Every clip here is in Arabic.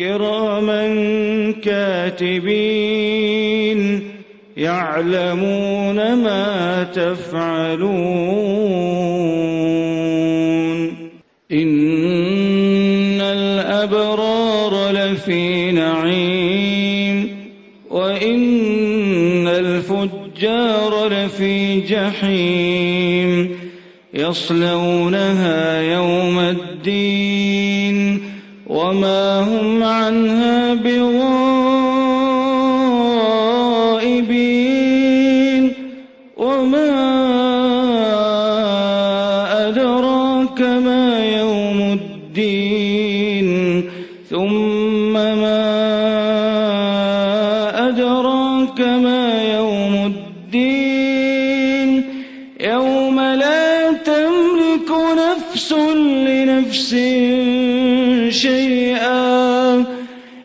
كراما كاتبين يعلمون ما تفعلون إن الأبرار لفي نعيم وإن الفجار لفي جحيم يصلونها يوم الدين وما هم عنها بغائبين. وما أدراك ما يوم الدين. ثم ما أدراك ما يوم الدين. يوم لا تملك نفس لنفس شيئا.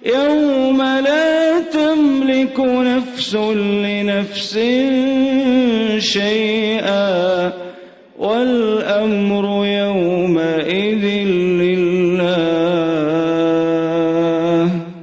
يوم لا تملك نفس لنفس شيئا والأمر